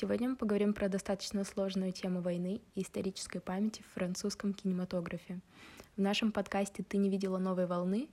Сегодня мы поговорим про достаточно сложную тему войны и исторической памяти в французском кинематографе. В нашем подкасте «Ты не видела новой волны»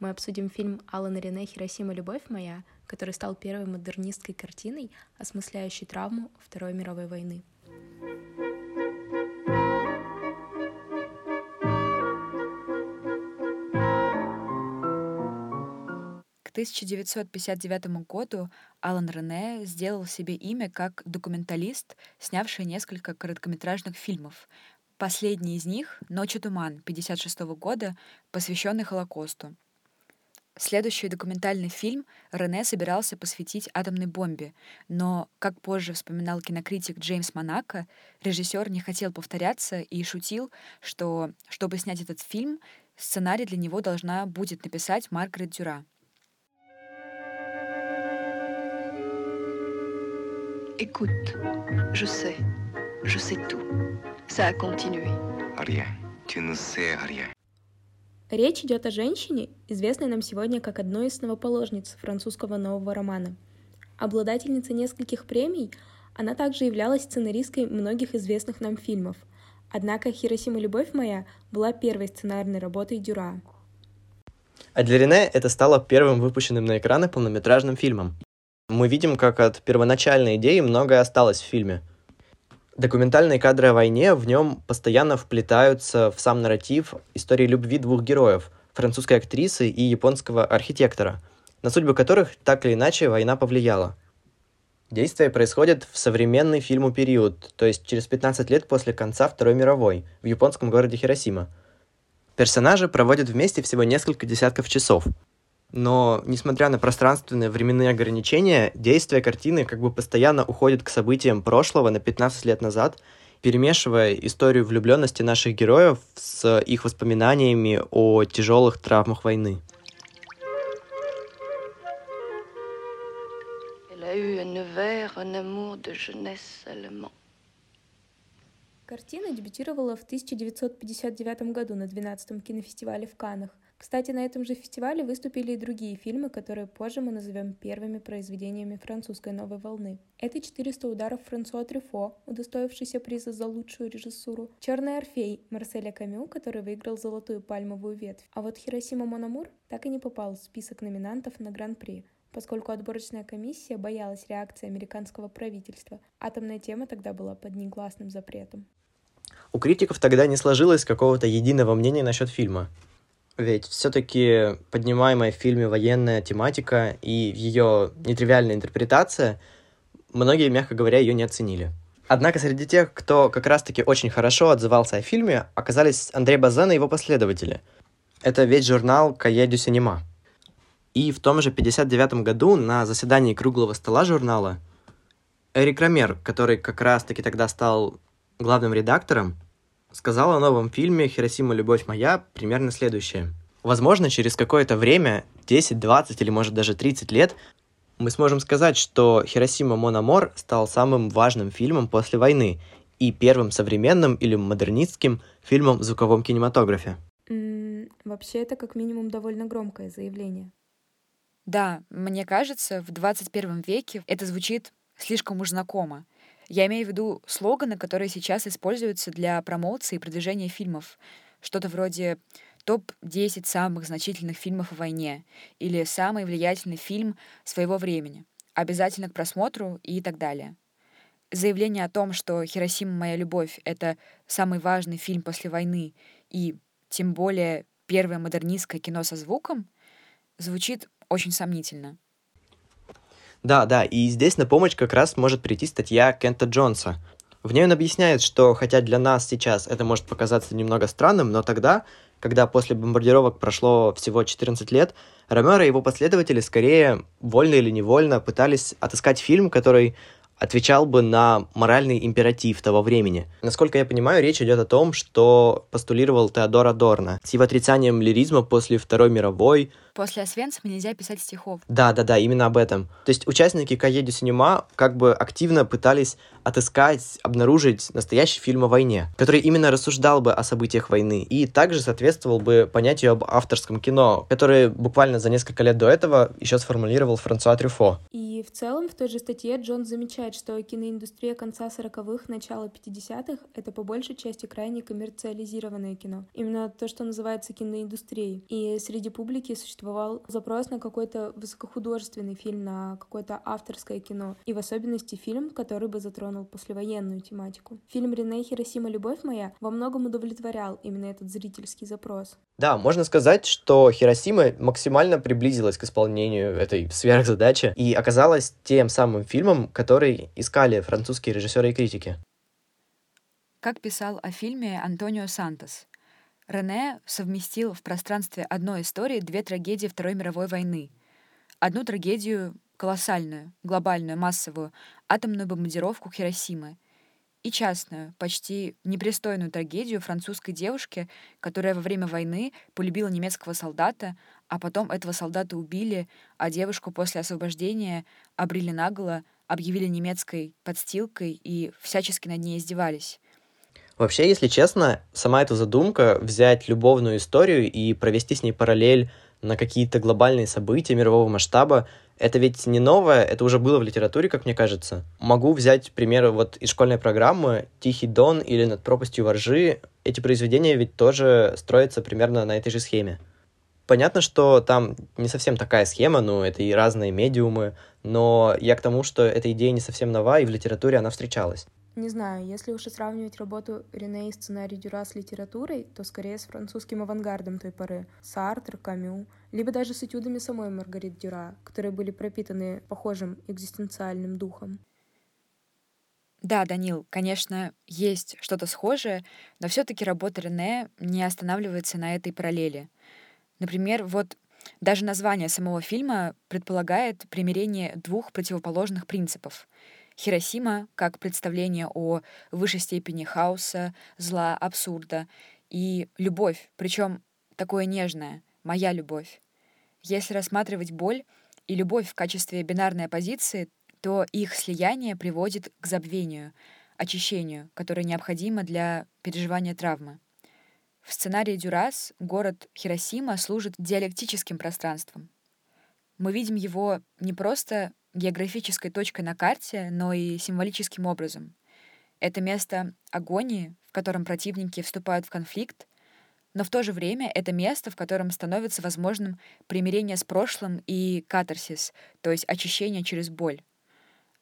мы обсудим фильм Алана Рене «Хиросима. Любовь моя», который стал первой модернистской картиной, осмысляющей травму Второй мировой войны. 1959 году Алан Рене сделал себе имя как документалист, снявший несколько короткометражных фильмов. Последний из них — «Ночь и туман» 1956 года, посвященный Холокосту. Следующий документальный фильм Рене собирался посвятить атомной бомбе, но, как позже вспоминал кинокритик Джеймс Монако, режиссер не хотел повторяться и шутил, что, чтобы снять этот фильм, сценарий для него должна будет написать Маргарет Дюра. Écoute, je sais, je sais tout. Ça a continué. Rien, tu ne sais rien. Речь идет о женщине, известной нам сегодня как одной из основоположниц французского нового романа. Обладательница нескольких премий, она также являлась сценаристкой многих известных нам фильмов. Однако «Хиросима. Любовь моя» была первой сценарной работой Дюра. А для Рене это стало первым выпущенным на экраны полнометражным фильмом. Мы видим, как от первоначальной идеи многое осталось в фильме – Документальные кадры о войне в нем постоянно вплетаются в сам нарратив истории любви двух героев – французской актрисы и японского архитектора, на судьбы которых так или иначе война повлияла. Действие происходит в современный фильму период, то есть через 15 лет после конца Второй мировой, в японском городе Хиросима. Персонажи проводят вместе всего несколько десятков часов – но, несмотря на пространственные временные ограничения, действие картины как бы постоянно уходит к событиям прошлого на 15 лет назад, перемешивая историю влюбленности наших героев с их воспоминаниями о тяжелых травмах войны. Картина дебютировала в 1959 году на 12-м кинофестивале в Каннах – кстати, на этом же фестивале выступили и другие фильмы, которые позже мы назовем первыми произведениями французской новой волны. Это «400 ударов Франсуа Трюфо», удостоившийся приза за лучшую режиссуру, «Черный Орфей» Марселя Камю, который выиграл золотую пальмовую ветвь. А вот «Хиросима Мономур» так и не попал в список номинантов на Гран-при, поскольку отборочная комиссия боялась реакции американского правительства. Атомная тема тогда была под негласным запретом. У критиков тогда не сложилось какого-то единого мнения насчет фильма. Ведь все-таки поднимаемая в фильме военная тематика и ее нетривиальная интерпретация, многие, мягко говоря, ее не оценили. Однако среди тех, кто как раз-таки очень хорошо отзывался о фильме, оказались Андрей Базен и его последователи. Это ведь журнал «Кае дю Синема». И в том же 59 году на заседании круглого стола журнала Эрик Ромер, который как раз-таки тогда стал главным редактором, сказал о новом фильме «Хиросима. Любовь моя» примерно следующее. Возможно, через какое-то время, 10, 20 или может даже 30 лет, мы сможем сказать, что «Хиросима. Мономор» стал самым важным фильмом после войны и первым современным или модернистским фильмом в звуковом кинематографе. Mm, вообще, это как минимум довольно громкое заявление. Да, мне кажется, в 21 веке это звучит слишком уж знакомо. Я имею в виду слоганы, которые сейчас используются для промоуции и продвижения фильмов. Что-то вроде «топ-10 самых значительных фильмов о войне» или «самый влиятельный фильм своего времени», «обязательно к просмотру» и так далее. Заявление о том, что «Хиросима. Моя любовь» — это самый важный фильм после войны и, тем более, первое модернистское кино со звуком, звучит очень сомнительно. Да, да, и здесь на помощь как раз может прийти статья Кента Джонса. В ней он объясняет, что хотя для нас сейчас это может показаться немного странным, но тогда, когда после бомбардировок прошло всего 14 лет, Ромеро и его последователи скорее, вольно или невольно, пытались отыскать фильм, который отвечал бы на моральный императив того времени. Насколько я понимаю, речь идет о том, что постулировал Теодор Адорно с его отрицанием лиризма после Второй мировой. После Освенцима нельзя писать стихов. Да, да, да, именно об этом. То есть участники Каеди Синема как бы активно пытались отыскать, обнаружить настоящий фильм о войне, который именно рассуждал бы о событиях войны и также соответствовал бы понятию об авторском кино, которое буквально за несколько лет до этого еще сформулировал Франсуа Трюфо. И в целом в той же статье Джон замечает, что киноиндустрия конца 40-х, начала 50-х — это по большей части крайне коммерциализированное кино. Именно то, что называется киноиндустрией. И среди публики существовал запрос на какой-то высокохудожественный фильм, на какое-то авторское кино. И в особенности фильм, который бы затронул послевоенную тематику. Фильм Рене «Хиросима. Любовь моя» во многом удовлетворял именно этот зрительский запрос. Да, можно сказать, что Хиросима максимально приблизилась к исполнению этой сверхзадачи и оказалась тем самым фильмом, который искали французские режиссеры и критики. Как писал о фильме Антонио Сантос, Рене совместил в пространстве одной истории две трагедии Второй мировой войны. Одну трагедию колоссальную, глобальную, массовую, атомную бомбардировку Хиросимы — и частную, почти непристойную трагедию французской девушки, которая во время войны полюбила немецкого солдата, а потом этого солдата убили, а девушку после освобождения обрили наголо, объявили немецкой подстилкой и всячески над ней издевались. Вообще, если честно, сама эта задумка взять любовную историю и провести с ней параллель на какие-то глобальные события мирового масштаба, это ведь не новое, это уже было в литературе, как мне кажется. Могу взять примеры вот из школьной программы «Тихий дон» или «Над пропастью воржи». Эти произведения ведь тоже строятся примерно на этой же схеме. Понятно, что там не совсем такая схема, ну, это и разные медиумы, но я к тому, что эта идея не совсем нова, и в литературе она встречалась. Не знаю, если уж и сравнивать работу Рене и сценарий Дюра с литературой, то скорее с французским авангардом той поры. Сартр, Камю, либо даже с этюдами самой Маргарит Дюра, которые были пропитаны похожим экзистенциальным духом. Да, Данил, конечно, есть что-то схожее, но все-таки работа Рене не останавливается на этой параллели. Например, вот даже название самого фильма предполагает примирение двух противоположных принципов — Хиросима как представление о высшей степени хаоса, зла, абсурда и любовь, причем такое нежное, моя любовь. Если рассматривать боль и любовь в качестве бинарной оппозиции, то их слияние приводит к забвению, очищению, которое необходимо для переживания травмы. В сценарии Дюрас город Хиросима служит диалектическим пространством. Мы видим его не просто географической точкой на карте, но и символическим образом. Это место агонии, в котором противники вступают в конфликт, но в то же время это место, в котором становится возможным примирение с прошлым и катарсис, то есть очищение через боль.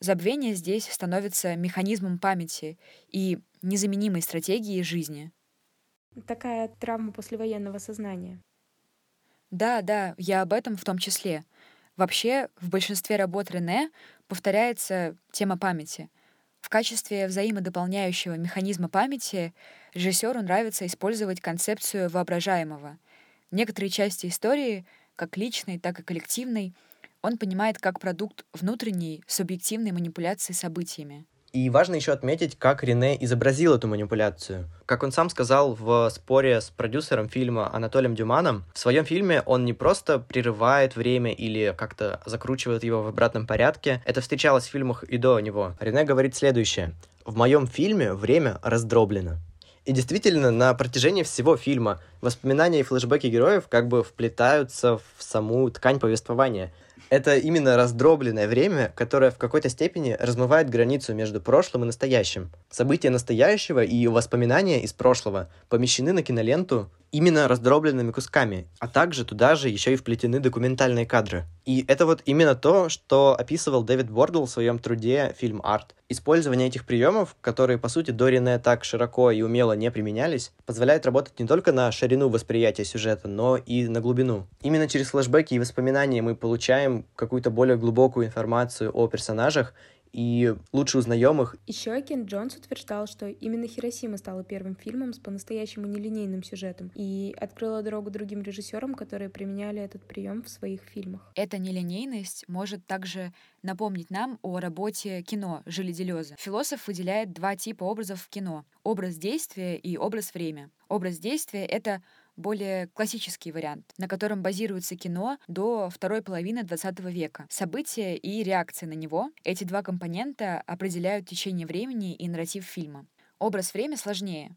Забвение здесь становится механизмом памяти и незаменимой стратегией жизни. Такая травма послевоенного сознания. Да, да, я об этом в том числе. Вообще, в большинстве работ Рене повторяется тема памяти. В качестве взаимодополняющего механизма памяти режиссеру нравится использовать концепцию воображаемого. Некоторые части истории, как личной, так и коллективной, он понимает как продукт внутренней, субъективной манипуляции событиями. И важно еще отметить, как Рене изобразил эту манипуляцию. Как он сам сказал в споре с продюсером фильма Анатолием Дюманом, в своем фильме он не просто прерывает время или как-то закручивает его в обратном порядке, это встречалось в фильмах и до него. Рене говорит следующее. В моем фильме время раздроблено. И действительно, на протяжении всего фильма воспоминания и флешбеки героев как бы вплетаются в саму ткань повествования — это именно раздробленное время, которое в какой-то степени размывает границу между прошлым и настоящим. События настоящего и воспоминания из прошлого помещены на киноленту именно раздробленными кусками, а также туда же еще и вплетены документальные кадры. И это вот именно то, что описывал Дэвид Бордл в своем труде «Фильм Арт». Использование этих приемов, которые, по сути, до Рене так широко и умело не применялись, позволяет работать не только на ширину восприятия сюжета, но и на глубину. Именно через флешбеки и воспоминания мы получаем какую-то более глубокую информацию о персонажах и лучше узнаем их. Еще Кен Джонс утверждал, что именно Хиросима стала первым фильмом с по-настоящему нелинейным сюжетом и открыла дорогу другим режиссерам, которые применяли этот прием в своих фильмах. Эта нелинейность может также напомнить нам о работе кино Жили Делеза. Философ выделяет два типа образов в кино — образ действия и образ время. Образ действия — это более классический вариант, на котором базируется кино до второй половины XX века. События и реакции на него — эти два компонента определяют течение времени и нарратив фильма. Образ время сложнее.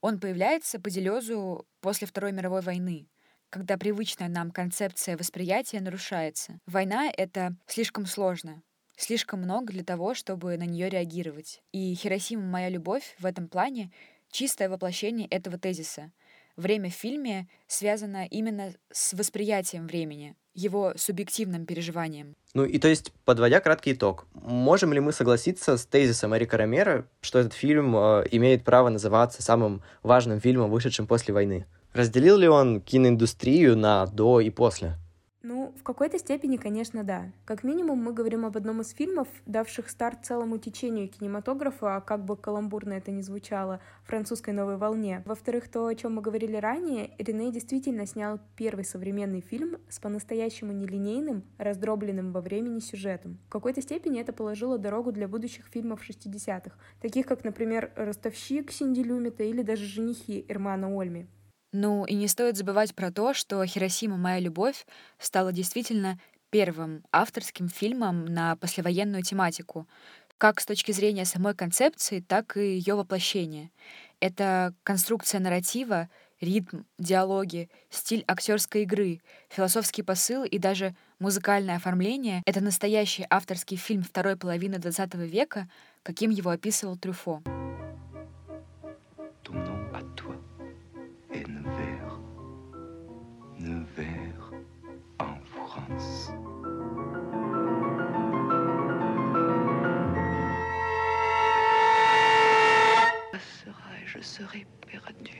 Он появляется по Делезу после Второй мировой войны, когда привычная нам концепция восприятия нарушается. Война — это слишком сложно, слишком много для того, чтобы на нее реагировать. И «Хиросима. Моя любовь» в этом плане — чистое воплощение этого тезиса. Время в фильме связано именно с восприятием времени, его субъективным переживанием. Ну и то есть, подводя краткий итог, можем ли мы согласиться с тезисом Эрика Ромера, что этот фильм э, имеет право называться самым важным фильмом, вышедшим после войны? Разделил ли он киноиндустрию на до и после? Ну, в какой-то степени, конечно, да. Как минимум, мы говорим об одном из фильмов, давших старт целому течению кинематографа, а как бы каламбурно это ни звучало, французской новой волне. Во-вторых, то, о чем мы говорили ранее, Рене действительно снял первый современный фильм с по-настоящему нелинейным, раздробленным во времени сюжетом. В какой-то степени это положило дорогу для будущих фильмов 60-х, таких как, например, «Ростовщик» Синди Люмита или даже «Женихи» Эрмана Ольми. Ну и не стоит забывать про то, что «Хиросима. Моя любовь» стала действительно первым авторским фильмом на послевоенную тематику, как с точки зрения самой концепции, так и ее воплощения. Это конструкция нарратива, ритм, диалоги, стиль актерской игры, философский посыл и даже музыкальное оформление — это настоящий авторский фильм второй половины XX века, каким его описывал Трюфо. serai perdue.